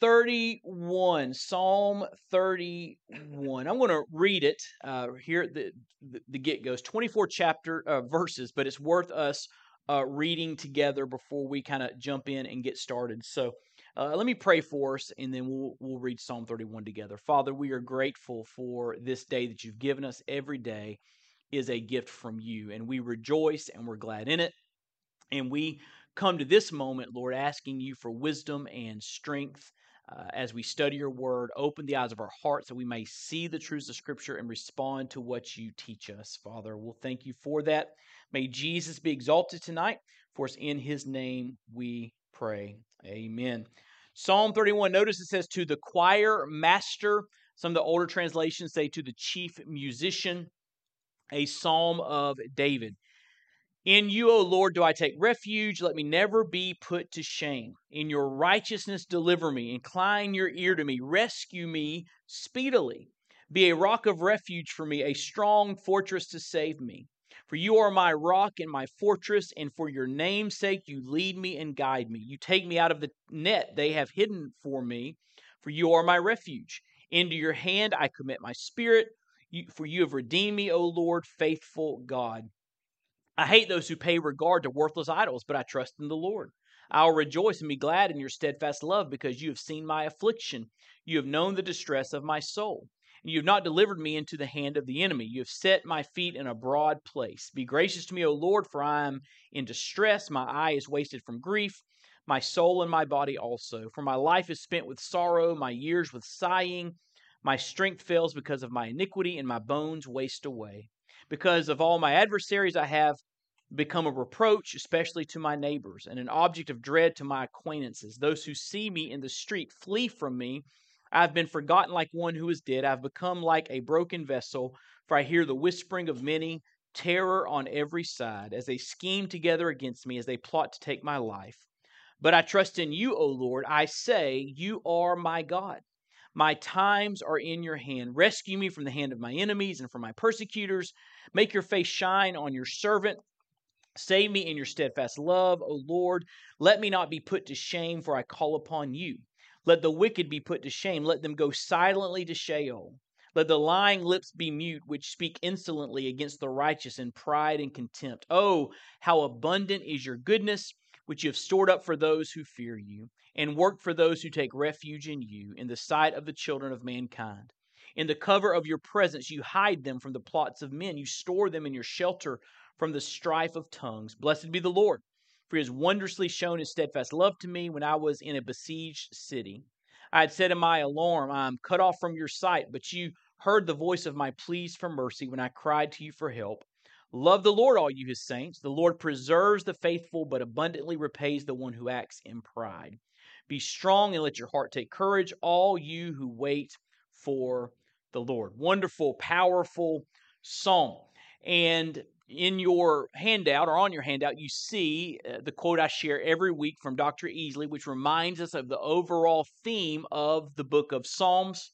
31. Psalm 31. I'm going to read it uh, here at the, the, the get goes. 24 chapter uh, verses, but it's worth us uh, reading together before we kind of jump in and get started. So uh, let me pray for us, and then we'll, we'll read Psalm 31 together. Father, we are grateful for this day that you've given us. Every day is a gift from you, and we rejoice and we're glad in it. And we come to this moment, Lord, asking you for wisdom and strength uh, as we study your word. Open the eyes of our hearts that we may see the truths of Scripture and respond to what you teach us, Father. We'll thank you for that. May Jesus be exalted tonight. For us in his name we pray. Amen. Psalm 31, notice it says to the choir master. Some of the older translations say to the chief musician, a psalm of David. In you, O Lord, do I take refuge. Let me never be put to shame. In your righteousness, deliver me. Incline your ear to me. Rescue me speedily. Be a rock of refuge for me, a strong fortress to save me. For you are my rock and my fortress, and for your name's sake you lead me and guide me. You take me out of the net they have hidden for me, for you are my refuge. Into your hand I commit my spirit, for you have redeemed me, O Lord, faithful God. I hate those who pay regard to worthless idols, but I trust in the Lord. I will rejoice and be glad in your steadfast love because you have seen my affliction. You have known the distress of my soul. And you have not delivered me into the hand of the enemy. You have set my feet in a broad place. Be gracious to me, O Lord, for I am in distress. My eye is wasted from grief, my soul and my body also. For my life is spent with sorrow, my years with sighing. My strength fails because of my iniquity, and my bones waste away. Because of all my adversaries, I have become a reproach, especially to my neighbors, and an object of dread to my acquaintances. Those who see me in the street flee from me. I have been forgotten like one who is dead. I have become like a broken vessel, for I hear the whispering of many, terror on every side, as they scheme together against me, as they plot to take my life. But I trust in you, O Lord. I say, You are my God. My times are in your hand. Rescue me from the hand of my enemies and from my persecutors. Make your face shine on your servant Save me in your steadfast love, O Lord. Let me not be put to shame, for I call upon you. Let the wicked be put to shame. Let them go silently to Sheol. Let the lying lips be mute, which speak insolently against the righteous in pride and contempt. Oh, how abundant is your goodness, which you have stored up for those who fear you, and work for those who take refuge in you, in the sight of the children of mankind. In the cover of your presence, you hide them from the plots of men. You store them in your shelter from the strife of tongues. Blessed be the Lord, for he has wondrously shown his steadfast love to me when I was in a besieged city. I had said in my alarm, I am cut off from your sight, but you heard the voice of my pleas for mercy when I cried to you for help. Love the Lord, all you his saints. The Lord preserves the faithful, but abundantly repays the one who acts in pride. Be strong and let your heart take courage, all you who wait for the Lord. Wonderful, powerful psalm. And in your handout or on your handout, you see uh, the quote I share every week from Dr. Easley, which reminds us of the overall theme of the book of Psalms.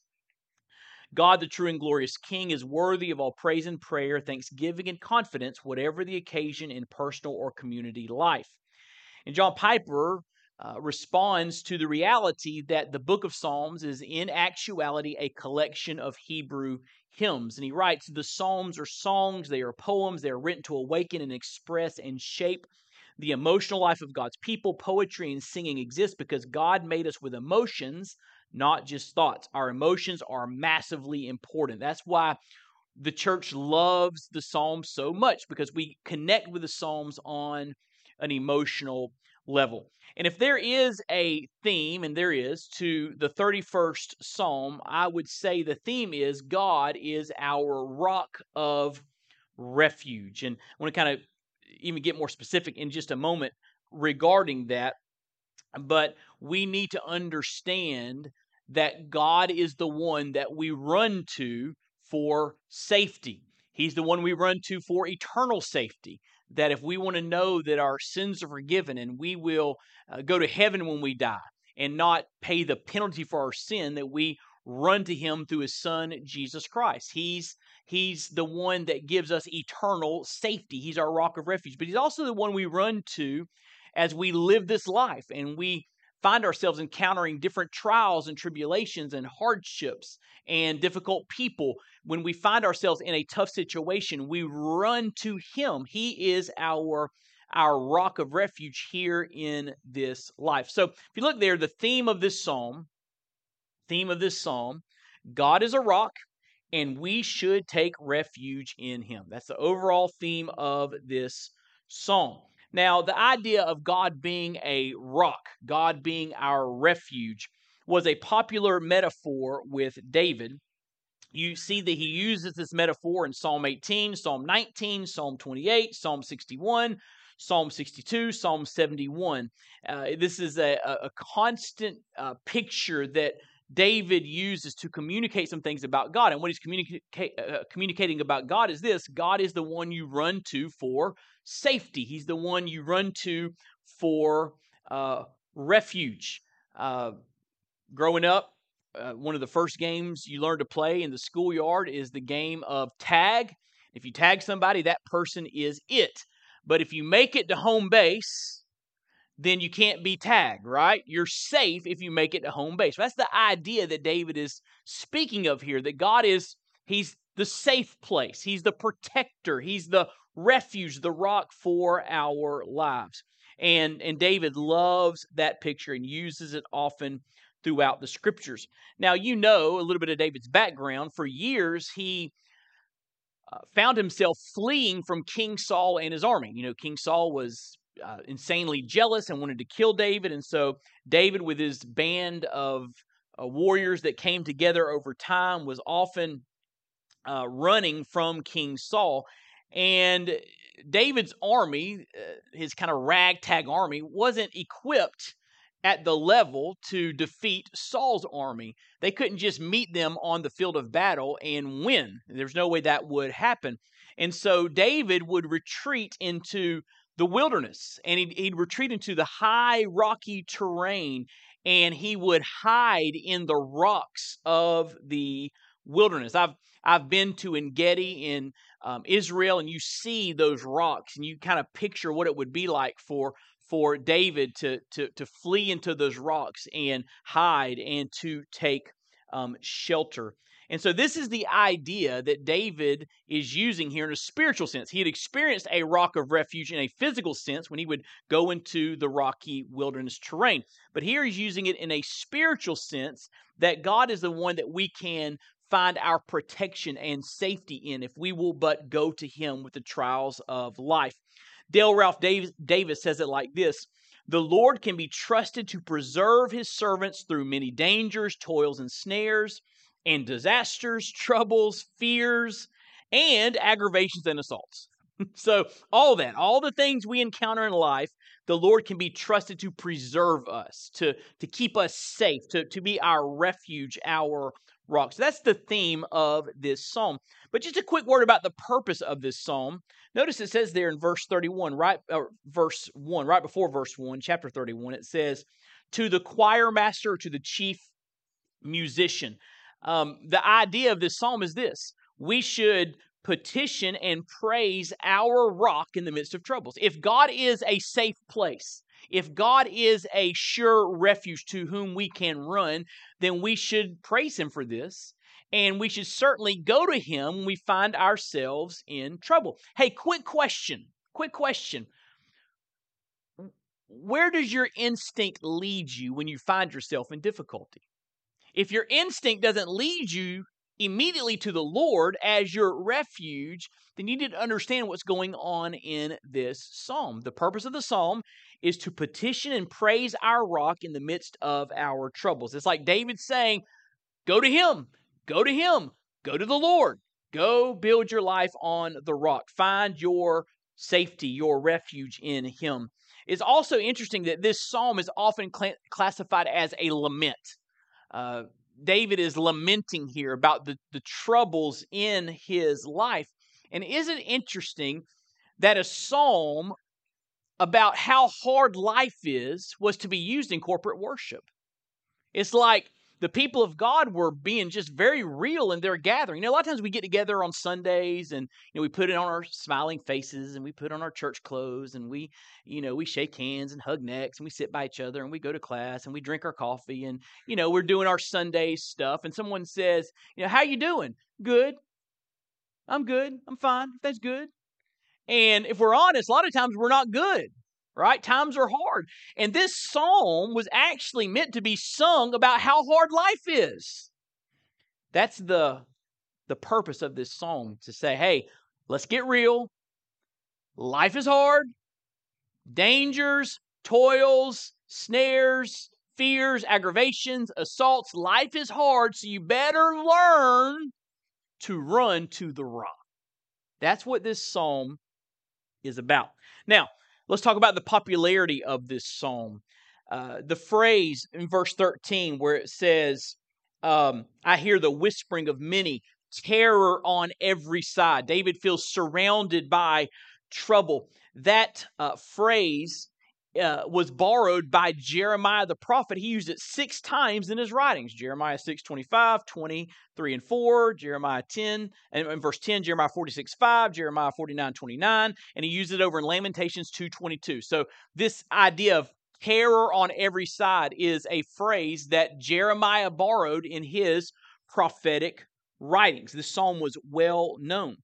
God, the true and glorious King, is worthy of all praise and prayer, thanksgiving, and confidence, whatever the occasion in personal or community life. And John Piper uh, responds to the reality that the book of Psalms is in actuality a collection of Hebrew hymns. And he writes, The Psalms are songs, they are poems, they are written to awaken and express and shape the emotional life of God's people. Poetry and singing exist because God made us with emotions, not just thoughts. Our emotions are massively important. That's why the church loves the Psalms so much because we connect with the Psalms on an emotional level. And if there is a theme, and there is, to the 31st Psalm, I would say the theme is God is our rock of refuge. And I want to kind of even get more specific in just a moment regarding that. But we need to understand that God is the one that we run to for safety. He's the one we run to for eternal safety. That if we want to know that our sins are forgiven and we will uh, go to heaven when we die and not pay the penalty for our sin, that we run to him through his son Jesus Christ. He's he's the one that gives us eternal safety. He's our rock of refuge, but he's also the one we run to as we live this life and we find ourselves encountering different trials and tribulations and hardships and difficult people, when we find ourselves in a tough situation, we run to Him. He is our our rock of refuge here in this life. So if you look there, the theme of this psalm, theme of this psalm, God is a rock, and we should take refuge in Him. That's the overall theme of this psalm. Now, the idea of God being a rock, God being our refuge, was a popular metaphor with David. You see that he uses this metaphor in Psalm 18, Psalm 19, Psalm 28, Psalm 61, Psalm 62, Psalm 71. Uh, this is a, a constant uh, picture that David uses to communicate some things about God. And what he's communica- uh, communicating about God is this God is the one you run to for safety, He's the one you run to for uh, refuge. Uh, growing up, uh, one of the first games you learn to play in the schoolyard is the game of tag. If you tag somebody, that person is it. But if you make it to home base, then you can't be tagged, right? You're safe if you make it to home base. That's the idea that David is speaking of here that God is, He's the safe place, He's the protector, He's the refuge, the rock for our lives. And, and David loves that picture and uses it often throughout the scriptures. Now, you know a little bit of David's background. For years, he uh, found himself fleeing from King Saul and his army. You know, King Saul was uh, insanely jealous and wanted to kill David. And so David, with his band of uh, warriors that came together over time, was often uh, running from King Saul. And David's army, uh, his kind of ragtag army, wasn't equipped at the level to defeat Saul's army. They couldn't just meet them on the field of battle and win. There's no way that would happen. And so David would retreat into the wilderness and he'd, he'd retreat into the high rocky terrain and he would hide in the rocks of the wilderness. I've I've been to En Gedi in um, Israel, and you see those rocks, and you kind of picture what it would be like for for David to to to flee into those rocks and hide and to take um, shelter. And so, this is the idea that David is using here in a spiritual sense. He had experienced a rock of refuge in a physical sense when he would go into the rocky wilderness terrain. But here he's using it in a spiritual sense that God is the one that we can find our protection and safety in if we will but go to him with the trials of life. Dale Ralph Davis says it like this The Lord can be trusted to preserve his servants through many dangers, toils, and snares and disasters, troubles, fears, and aggravations and assaults. so, all that, all the things we encounter in life, the Lord can be trusted to preserve us, to, to keep us safe, to, to be our refuge, our rock. So, that's the theme of this psalm. But just a quick word about the purpose of this psalm. Notice it says there in verse 31, right, verse 1, right before verse 1, chapter 31, it says, To the choir master, to the chief musician. Um, the idea of this psalm is this we should petition and praise our rock in the midst of troubles. If God is a safe place, if God is a sure refuge to whom we can run, then we should praise Him for this. And we should certainly go to Him when we find ourselves in trouble. Hey, quick question. Quick question. Where does your instinct lead you when you find yourself in difficulty? If your instinct doesn't lead you immediately to the Lord as your refuge, then you need to understand what's going on in this psalm. The purpose of the psalm is to petition and praise our rock in the midst of our troubles. It's like David saying, Go to him, go to him, go to the Lord, go build your life on the rock, find your safety, your refuge in him. It's also interesting that this psalm is often cl- classified as a lament. Uh, David is lamenting here about the, the troubles in his life. And isn't it interesting that a psalm about how hard life is was to be used in corporate worship? It's like the people of God were being just very real in their gathering. You know, a lot of times we get together on Sundays and you know we put it on our smiling faces and we put on our church clothes and we, you know, we shake hands and hug necks and we sit by each other and we go to class and we drink our coffee and you know we're doing our Sunday stuff and someone says, you know, how you doing? Good. I'm good. I'm fine. That's good. And if we're honest, a lot of times we're not good right? Times are hard. And this psalm was actually meant to be sung about how hard life is. That's the the purpose of this song to say, "Hey, let's get real. Life is hard. Dangers, toils, snares, fears, aggravations, assaults. Life is hard, so you better learn to run to the rock." That's what this psalm is about. Now, Let's talk about the popularity of this psalm. Uh, the phrase in verse 13 where it says, um, I hear the whispering of many, terror on every side. David feels surrounded by trouble. That uh, phrase uh, was borrowed by Jeremiah the prophet. He used it six times in his writings. Jeremiah 6, 25, 23 and 4, Jeremiah 10, and, and verse 10, Jeremiah 46, 5, Jeremiah 49, 29, and he used it over in Lamentations 2, 22. So this idea of terror on every side is a phrase that Jeremiah borrowed in his prophetic writings. This psalm was well known.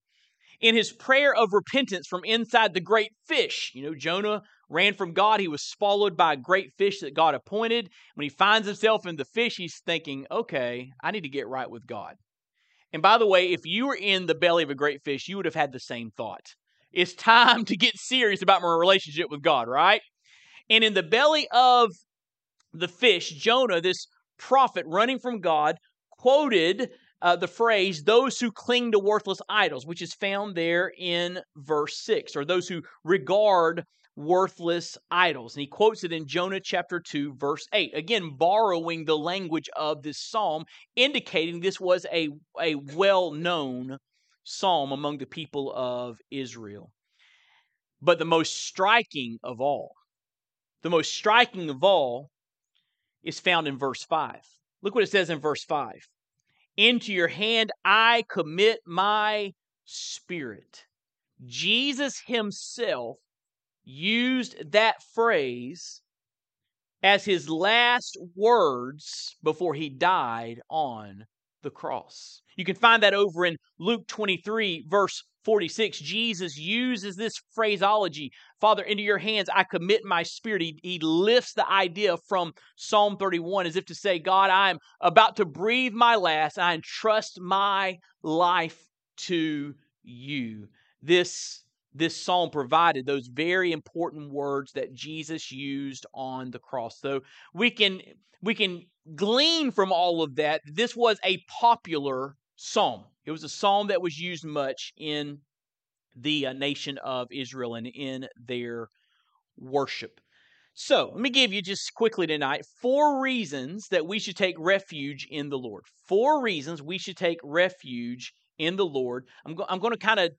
In his prayer of repentance from inside the great fish, you know, Jonah ran from God. He was swallowed by a great fish that God appointed. When he finds himself in the fish, he's thinking, okay, I need to get right with God. And by the way, if you were in the belly of a great fish, you would have had the same thought. It's time to get serious about my relationship with God, right? And in the belly of the fish, Jonah, this prophet running from God, quoted uh, the phrase, those who cling to worthless idols, which is found there in verse 6, or those who regard worthless idols. And he quotes it in Jonah chapter 2, verse 8. Again, borrowing the language of this psalm, indicating this was a, a well known psalm among the people of Israel. But the most striking of all, the most striking of all is found in verse 5. Look what it says in verse 5 Into your hand I commit my spirit. Jesus himself used that phrase as his last words before he died on the cross. You can find that over in Luke 23, verse 46. Jesus uses this phraseology Father, into your hands I commit my spirit. He, he lifts the idea from Psalm 31 as if to say, God, I am about to breathe my last. I entrust my life to you. This this psalm provided those very important words that Jesus used on the cross. So we can we can glean from all of that this was a popular psalm. It was a psalm that was used much in the uh, nation of Israel and in their worship. So, let me give you just quickly tonight four reasons that we should take refuge in the Lord. Four reasons we should take refuge in the Lord. I'm, go- I'm going to kind of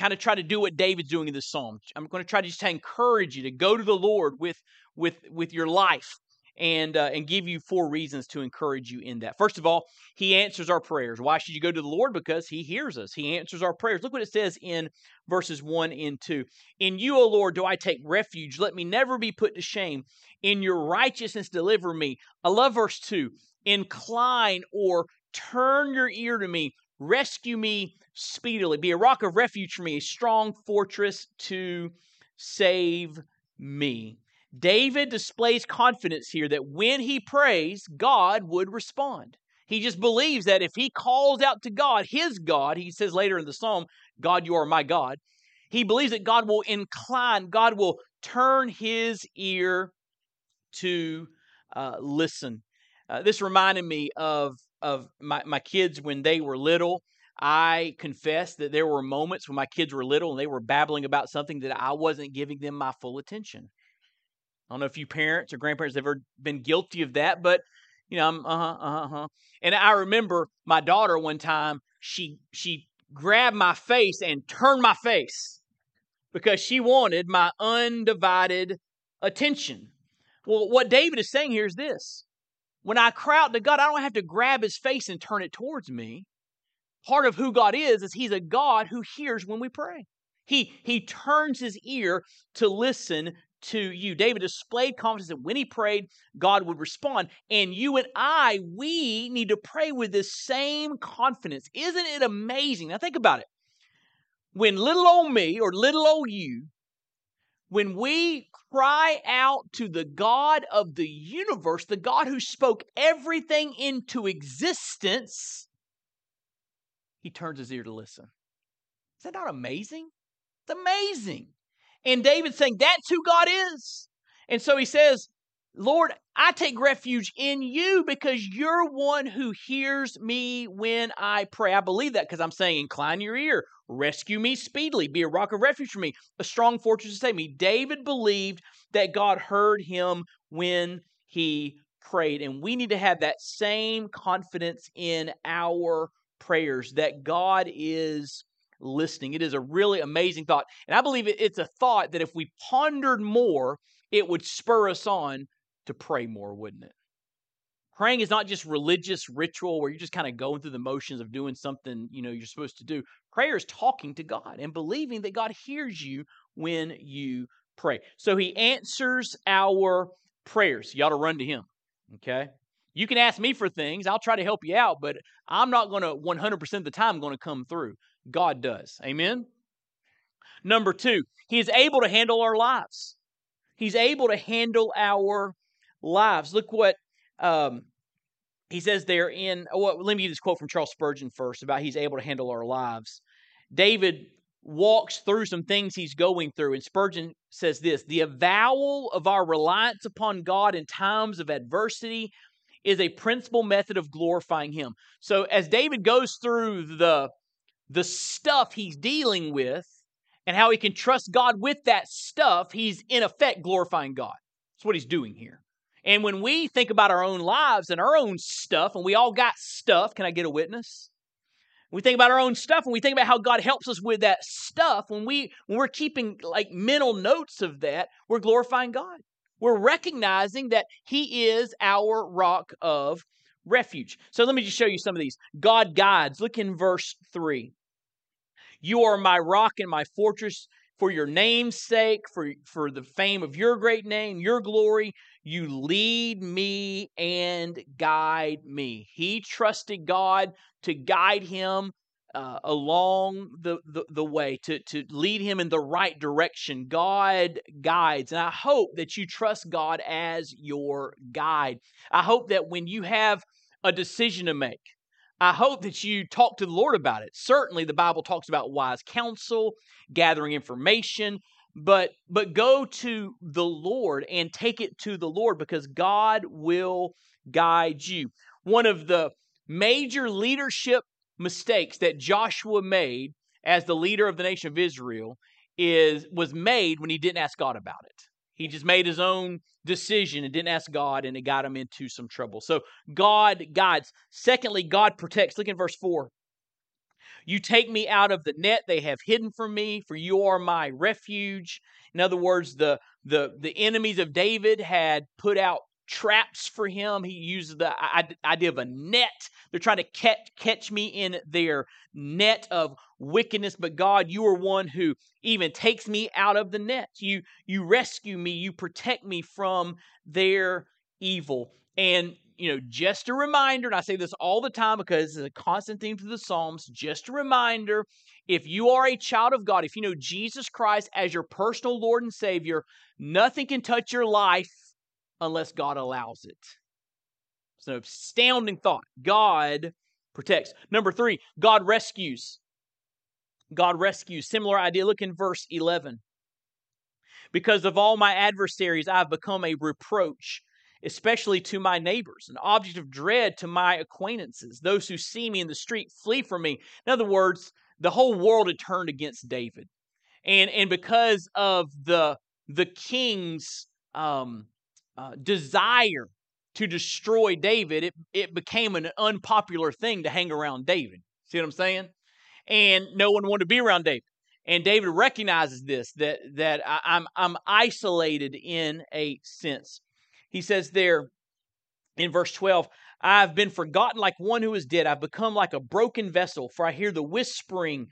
kind of try to do what David's doing in this psalm. I'm going to try to just encourage you to go to the Lord with with with your life and uh, and give you four reasons to encourage you in that. First of all, he answers our prayers. Why should you go to the Lord? Because he hears us. He answers our prayers. Look what it says in verses 1 and 2. In you, O Lord, do I take refuge. Let me never be put to shame. In your righteousness deliver me. I love verse 2. Incline or turn your ear to me. Rescue me speedily. Be a rock of refuge for me, a strong fortress to save me. David displays confidence here that when he prays, God would respond. He just believes that if he calls out to God, his God, he says later in the psalm, God, you are my God. He believes that God will incline, God will turn his ear to uh, listen. Uh, this reminded me of of my, my kids when they were little. I confess that there were moments when my kids were little and they were babbling about something that I wasn't giving them my full attention. I don't know if you parents or grandparents have ever been guilty of that, but You know, I'm uh huh, uh huh, uh-huh. And I remember my daughter one time, she she grabbed my face and turned my face because she wanted my undivided attention. Well, what David is saying here is this when I cry out to God, I don't have to grab his face and turn it towards me. Part of who God is, is he's a God who hears when we pray. He, he turns his ear to listen to you. David displayed confidence that when he prayed, God would respond. And you and I, we need to pray with this same confidence. Isn't it amazing? Now, think about it. When little old me or little old you, when we cry out to the God of the universe, the God who spoke everything into existence, he turns his ear to listen. Is that not amazing? It's amazing. And David's saying that's who God is. And so he says, Lord, I take refuge in you because you're one who hears me when I pray. I believe that because I'm saying, incline your ear, rescue me speedily, be a rock of refuge for me, a strong fortress to save me. David believed that God heard him when he prayed. And we need to have that same confidence in our prayers that God is listening. It is a really amazing thought. And I believe it's a thought that if we pondered more, it would spur us on to pray more, wouldn't it? Praying is not just religious ritual where you're just kind of going through the motions of doing something, you know, you're supposed to do. Prayer is talking to God and believing that God hears you when you pray. So he answers our prayers. You ought to run to him. Okay? You can ask me for things. I'll try to help you out, but I'm not going to 100% of the time going to come through. God does. Amen? Number two, He is able to handle our lives. He's able to handle our lives. Look what um, he says there in, oh, well, let me give this quote from Charles Spurgeon first about he's able to handle our lives. David walks through some things he's going through, and Spurgeon says this The avowal of our reliance upon God in times of adversity is a principal method of glorifying Him. So as David goes through the the stuff he's dealing with and how he can trust God with that stuff, he's in effect glorifying God. That's what he's doing here. And when we think about our own lives and our own stuff, and we all got stuff, can I get a witness? we think about our own stuff and we think about how God helps us with that stuff, when we when we're keeping like mental notes of that, we're glorifying God. We're recognizing that He is our rock of refuge. So let me just show you some of these. God guides. Look in verse 3. You are my rock and my fortress for your name's sake, for, for the fame of your great name, your glory. You lead me and guide me. He trusted God to guide him uh, along the, the, the way, to, to lead him in the right direction. God guides. And I hope that you trust God as your guide. I hope that when you have a decision to make, I hope that you talk to the Lord about it. Certainly, the Bible talks about wise counsel, gathering information, but but go to the Lord and take it to the Lord because God will guide you. One of the major leadership mistakes that Joshua made as the leader of the nation of Israel is was made when he didn't ask God about it. He just made his own decision and didn't ask God, and it got him into some trouble. So God guides. Secondly, God protects. Look in verse 4. You take me out of the net they have hidden from me, for you are my refuge. In other words, the the the enemies of David had put out traps for him. He uses the idea of a net. They're trying to catch, catch me in their net of wickedness, but God, you are one who even takes me out of the net. You you rescue me, you protect me from their evil. And you know, just a reminder, and I say this all the time because it's a constant theme through the Psalms, just a reminder if you are a child of God, if you know Jesus Christ as your personal Lord and Savior, nothing can touch your life unless God allows it. It's an astounding thought. God protects. Number three, God rescues. God rescues. Similar idea. Look in verse 11. Because of all my adversaries, I've become a reproach, especially to my neighbors, an object of dread to my acquaintances. Those who see me in the street flee from me. In other words, the whole world had turned against David. And, and because of the, the king's um, uh, desire to destroy David, it, it became an unpopular thing to hang around David. See what I'm saying? And no one wanted to be around David. And David recognizes this that that I, I'm I'm isolated in a sense. He says there in verse 12, I've been forgotten like one who is dead. I've become like a broken vessel, for I hear the whispering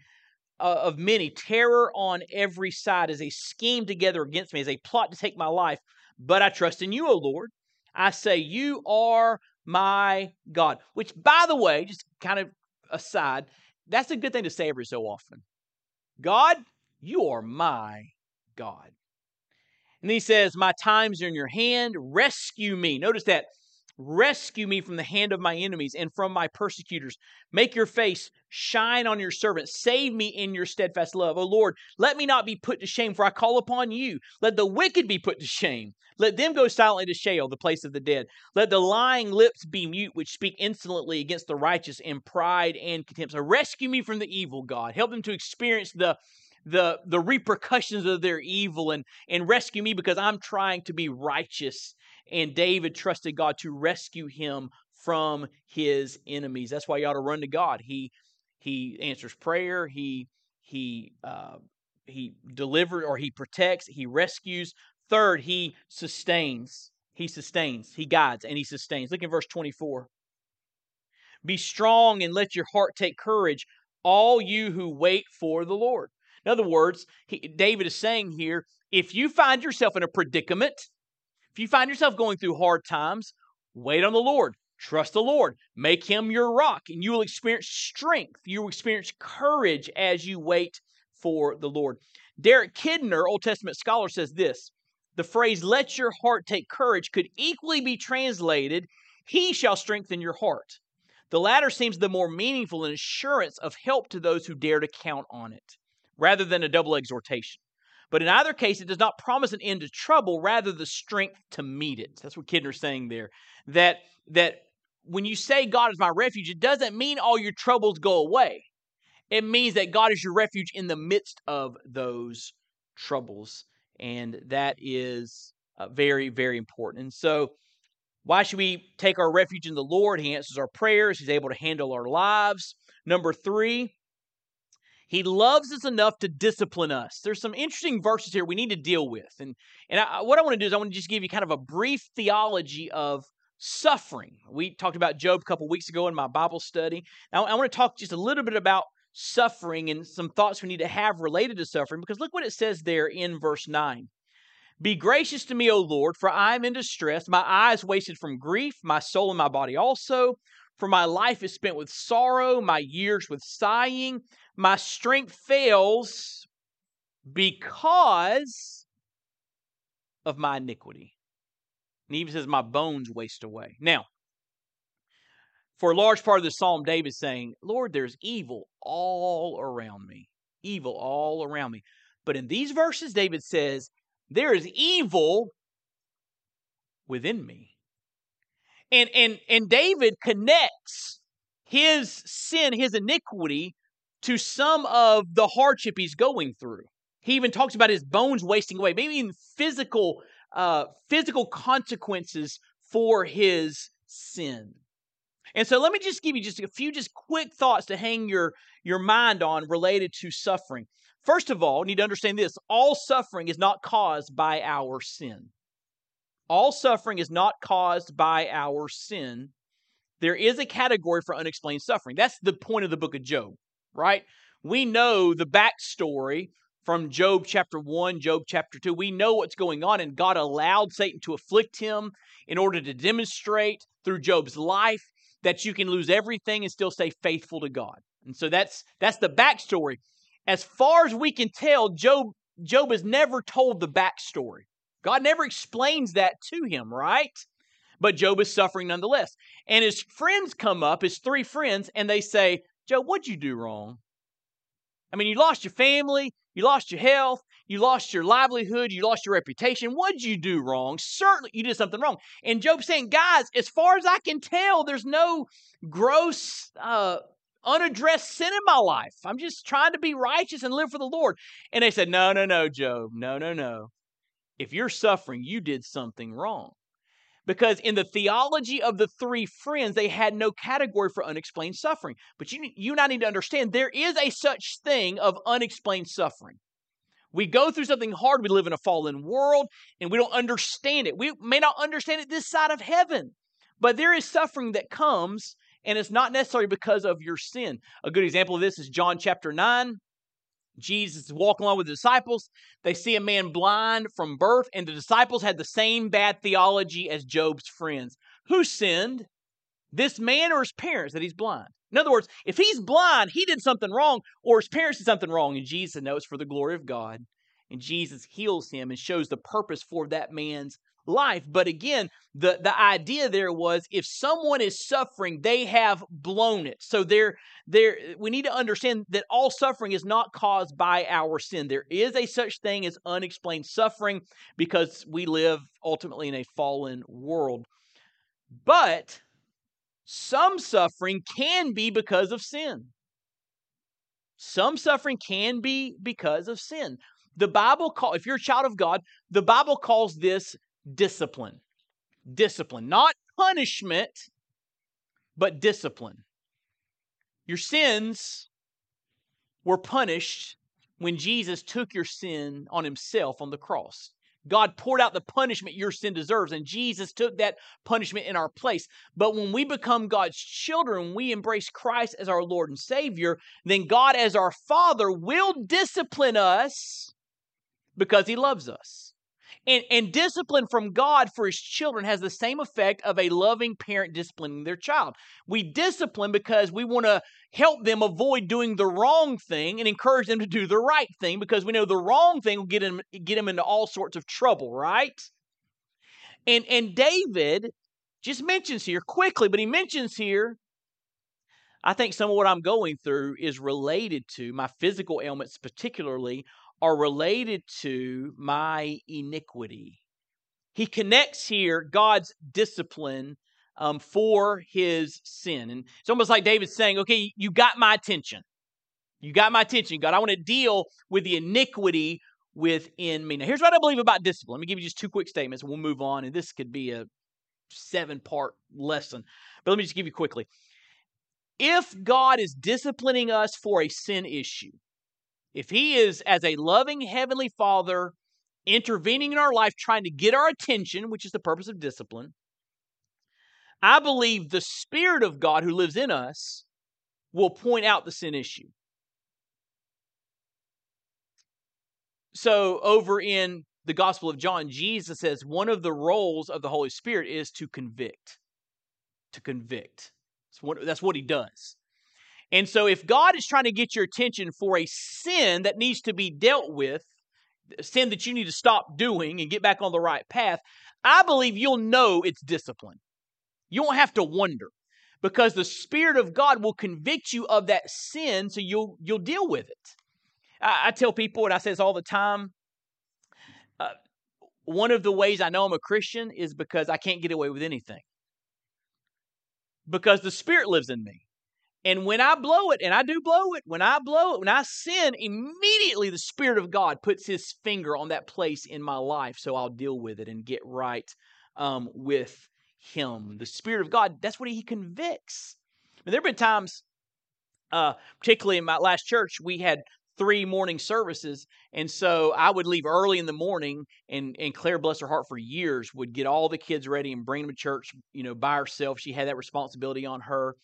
uh, of many, terror on every side as they scheme together against me, as they plot to take my life. But I trust in you, O Lord. I say, You are my God. Which, by the way, just kind of aside, that's a good thing to say every so often. God, you are my God. And he says, My times are in your hand. Rescue me. Notice that Rescue me from the hand of my enemies and from my persecutors. Make your face shine on your servant. Save me in your steadfast love. O Lord, let me not be put to shame, for I call upon you. Let the wicked be put to shame. Let them go silently to Sheol, the place of the dead. Let the lying lips be mute, which speak insolently against the righteous in pride and contempt. So rescue me from the evil, God. Help them to experience the the the repercussions of their evil and and rescue me because I'm trying to be righteous and David trusted God to rescue him from his enemies. That's why you ought to run to God. He he answers prayer. He he uh, he delivers or he protects. He rescues. Third, he sustains. He sustains. He guides and he sustains. Look at verse twenty four. Be strong and let your heart take courage, all you who wait for the Lord. In other words, he, David is saying here if you find yourself in a predicament, if you find yourself going through hard times, wait on the Lord. Trust the Lord. Make him your rock, and you will experience strength. You will experience courage as you wait for the Lord. Derek Kidner, Old Testament scholar, says this the phrase, let your heart take courage, could equally be translated, he shall strengthen your heart. The latter seems the more meaningful and assurance of help to those who dare to count on it, rather than a double exhortation. But in either case, it does not promise an end to trouble, rather the strength to meet it. That's what Kidner's saying there. That that when you say God is my refuge, it doesn't mean all your troubles go away. It means that God is your refuge in the midst of those troubles. And that is uh, very, very important. And so, why should we take our refuge in the Lord? He answers our prayers, He's able to handle our lives. Number three, he loves us enough to discipline us. There's some interesting verses here we need to deal with. And, and I, what I want to do is I want to just give you kind of a brief theology of suffering. We talked about Job a couple weeks ago in my Bible study. Now, I want to talk just a little bit about suffering and some thoughts we need to have related to suffering because look what it says there in verse 9. Be gracious to me, O Lord, for I am in distress. My eyes wasted from grief, my soul and my body also. For my life is spent with sorrow, my years with sighing. My strength fails because of my iniquity. And even says, My bones waste away. Now, for a large part of the psalm, David's saying, Lord, there's evil all around me. Evil all around me. But in these verses, David says, There is evil within me. And and and David connects his sin, his iniquity to some of the hardship he's going through. He even talks about his bones wasting away, maybe even physical, uh, physical consequences for his sin. And so let me just give you just a few just quick thoughts to hang your, your mind on related to suffering. First of all, you need to understand this all suffering is not caused by our sin. All suffering is not caused by our sin. There is a category for unexplained suffering. That's the point of the book of Job right? We know the backstory from Job chapter 1, Job chapter 2. We know what's going on, and God allowed Satan to afflict him in order to demonstrate through Job's life that you can lose everything and still stay faithful to God. And so that's that's the backstory. As far as we can tell, Job Job has never told the backstory. God never explains that to him, right? But Job is suffering nonetheless. And his friends come up, his three friends, and they say, Job, what'd you do wrong? I mean, you lost your family, you lost your health, you lost your livelihood, you lost your reputation. What'd you do wrong? Certainly, you did something wrong. And Job's saying, guys, as far as I can tell, there's no gross, uh, unaddressed sin in my life. I'm just trying to be righteous and live for the Lord. And they said, no, no, no, Job, no, no, no. If you're suffering, you did something wrong. because in the theology of the three friends, they had no category for unexplained suffering. But you, you and I need to understand there is a such thing of unexplained suffering. We go through something hard. We live in a fallen world and we don't understand it. We may not understand it this side of heaven, but there is suffering that comes and it's not necessarily because of your sin. A good example of this is John chapter 9. Jesus is walking along with the disciples. They see a man blind from birth, and the disciples had the same bad theology as Job's friends. Who sinned? This man or his parents that he's blind? In other words, if he's blind, he did something wrong, or his parents did something wrong, and Jesus knows for the glory of God. And Jesus heals him and shows the purpose for that man's life. But again, the, the idea there was if someone is suffering, they have blown it. So there, there we need to understand that all suffering is not caused by our sin. There is a such thing as unexplained suffering because we live ultimately in a fallen world. But some suffering can be because of sin. Some suffering can be because of sin. The Bible call if you're a child of God, the Bible calls this discipline. Discipline, not punishment, but discipline. Your sins were punished when Jesus took your sin on himself on the cross. God poured out the punishment your sin deserves, and Jesus took that punishment in our place. But when we become God's children, we embrace Christ as our Lord and Savior, then God, as our Father, will discipline us because He loves us. And, and discipline from God for his children has the same effect of a loving parent disciplining their child. We discipline because we want to help them avoid doing the wrong thing and encourage them to do the right thing because we know the wrong thing will get them, get them into all sorts of trouble, right? And, and David just mentions here quickly, but he mentions here I think some of what I'm going through is related to my physical ailments, particularly, are related to my iniquity. He connects here God's discipline um, for his sin. And it's almost like David saying, okay, you got my attention. You got my attention, God. I want to deal with the iniquity within me. Now, here's what I believe about discipline. Let me give you just two quick statements and we'll move on. And this could be a seven part lesson. But let me just give you quickly. If God is disciplining us for a sin issue, if He is, as a loving Heavenly Father, intervening in our life, trying to get our attention, which is the purpose of discipline, I believe the Spirit of God who lives in us will point out the sin issue. So, over in the Gospel of John, Jesus says one of the roles of the Holy Spirit is to convict. To convict. That's what, that's what he does. And so, if God is trying to get your attention for a sin that needs to be dealt with, sin that you need to stop doing and get back on the right path, I believe you'll know it's discipline. You won't have to wonder because the Spirit of God will convict you of that sin so you'll, you'll deal with it. I, I tell people, and I say this all the time, uh, one of the ways I know I'm a Christian is because I can't get away with anything. Because the Spirit lives in me. And when I blow it, and I do blow it, when I blow it, when I sin, immediately the Spirit of God puts His finger on that place in my life so I'll deal with it and get right um, with Him. The Spirit of God, that's what He convicts. And there have been times, uh, particularly in my last church, we had three morning services. And so I would leave early in the morning, and, and Claire, bless her heart, for years would get all the kids ready and bring them to church, you know, by herself. She had that responsibility on her.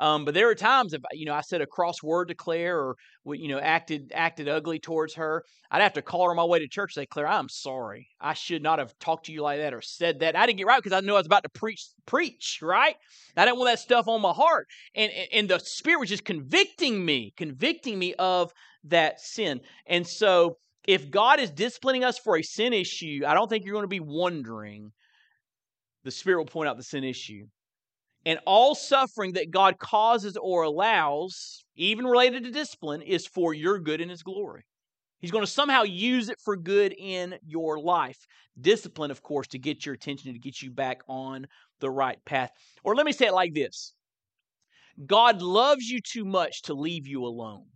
Um, but there are times if you know I said a cross word to Claire or you know acted acted ugly towards her, I'd have to call her on my way to church. and Say, Claire, I'm sorry. I should not have talked to you like that or said that. I didn't get right because I knew I was about to preach preach right. I didn't want that stuff on my heart, and and the Spirit was just convicting me, convicting me of that sin. And so, if God is disciplining us for a sin issue, I don't think you're going to be wondering. The Spirit will point out the sin issue. And all suffering that God causes or allows, even related to discipline, is for your good and His glory. He's going to somehow use it for good in your life. Discipline, of course, to get your attention and to get you back on the right path. Or let me say it like this God loves you too much to leave you alone.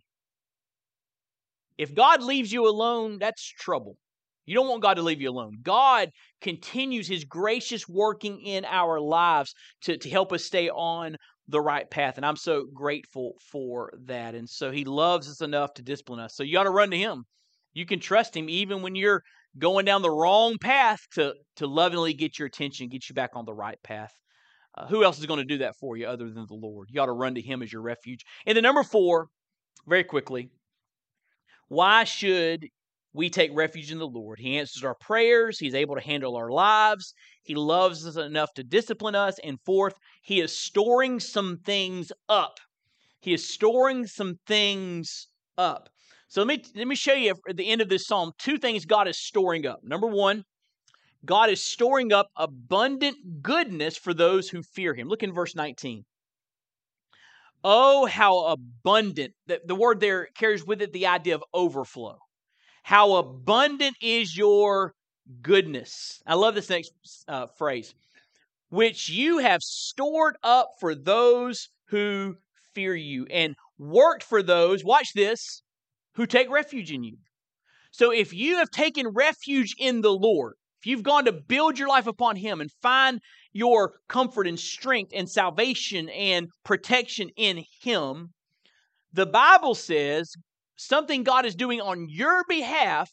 If God leaves you alone, that's trouble. You don't want God to leave you alone. God continues his gracious working in our lives to, to help us stay on the right path. And I'm so grateful for that. And so he loves us enough to discipline us. So you ought to run to him. You can trust him even when you're going down the wrong path to, to lovingly get your attention, get you back on the right path. Uh, who else is going to do that for you other than the Lord? You ought to run to him as your refuge. And the number four, very quickly, why should we take refuge in the Lord. He answers our prayers. He's able to handle our lives. He loves us enough to discipline us. And fourth, He is storing some things up. He is storing some things up. So let me let me show you at the end of this psalm two things God is storing up. Number one, God is storing up abundant goodness for those who fear Him. Look in verse 19. Oh, how abundant. The, the word there carries with it the idea of overflow. How abundant is your goodness. I love this next uh, phrase, which you have stored up for those who fear you and worked for those, watch this, who take refuge in you. So if you have taken refuge in the Lord, if you've gone to build your life upon Him and find your comfort and strength and salvation and protection in Him, the Bible says something God is doing on your behalf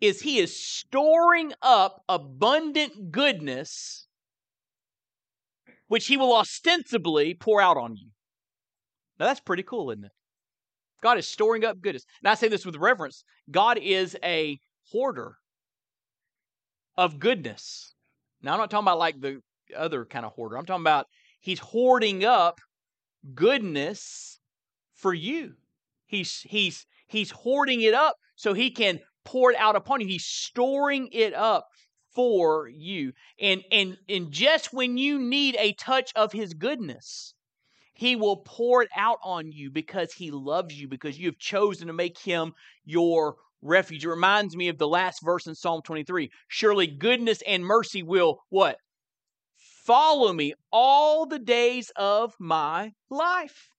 is He is storing up abundant goodness, which He will ostensibly pour out on you. Now, that's pretty cool, isn't it? God is storing up goodness. And I say this with reverence God is a hoarder of goodness. Now, I'm not talking about like the other kind of hoarder. I'm talking about He's hoarding up goodness for you. He's he's he's hoarding it up so he can pour it out upon you. He's storing it up for you. And and and just when you need a touch of his goodness, he will pour it out on you because he loves you because you have chosen to make him your refuge. It reminds me of the last verse in Psalm 23. Surely goodness and mercy will what? Follow me all the days of my life.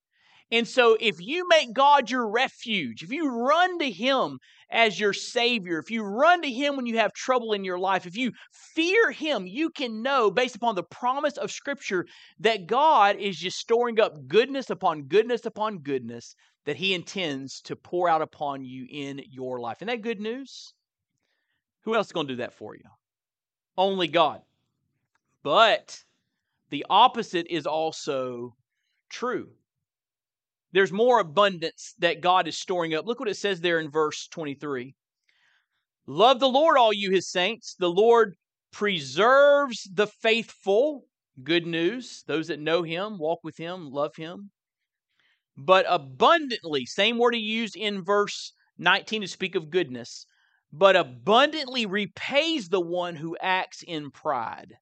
And so, if you make God your refuge, if you run to Him as your Savior, if you run to Him when you have trouble in your life, if you fear Him, you can know, based upon the promise of Scripture, that God is just storing up goodness upon goodness upon goodness that He intends to pour out upon you in your life. Isn't that good news? Who else is going to do that for you? Only God. But the opposite is also true there's more abundance that God is storing up. Look what it says there in verse 23. Love the Lord, all you his saints. The Lord preserves the faithful. Good news. Those that know him, walk with him, love him. But abundantly, same word he used in verse 19 to speak of goodness, but abundantly repays the one who acts in pride.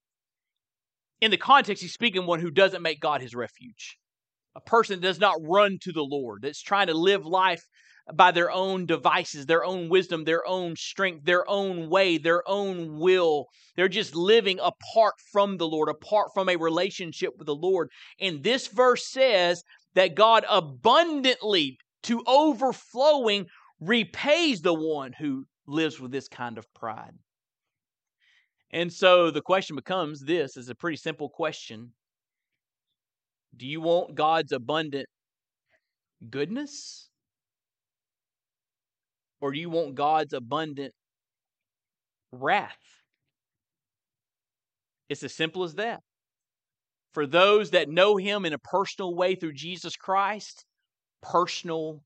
In the context, he's speaking one who doesn't make God his refuge a person does not run to the Lord, that's trying to live life by their own devices, their own wisdom, their own strength, their own way, their own will. They're just living apart from the Lord, apart from a relationship with the Lord. And this verse says that God abundantly, to overflowing, repays the one who lives with this kind of pride. And so the question becomes this is a pretty simple question do you want God's abundant goodness? Or do you want God's abundant wrath? It's as simple as that. For those that know Him in a personal way through Jesus Christ, personal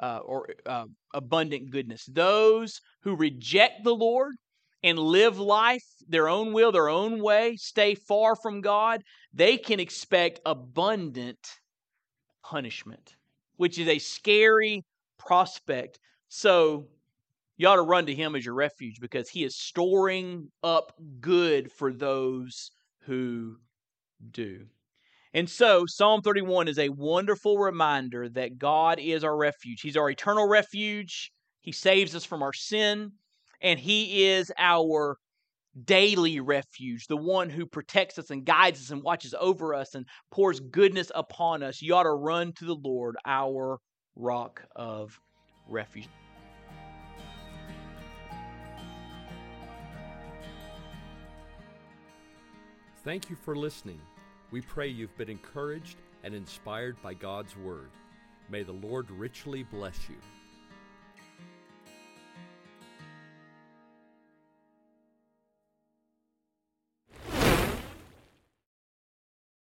uh, or uh, abundant goodness. Those who reject the Lord, and live life their own will, their own way, stay far from God, they can expect abundant punishment, which is a scary prospect. So you ought to run to Him as your refuge because He is storing up good for those who do. And so, Psalm 31 is a wonderful reminder that God is our refuge. He's our eternal refuge. He saves us from our sin and He is our daily refuge, the one who protects us and guides us and watches over us and pours goodness upon us. You ought to run to the Lord, our rock of refuge. Thank you for listening. We pray you've been encouraged and inspired by God's Word. May the Lord richly bless you.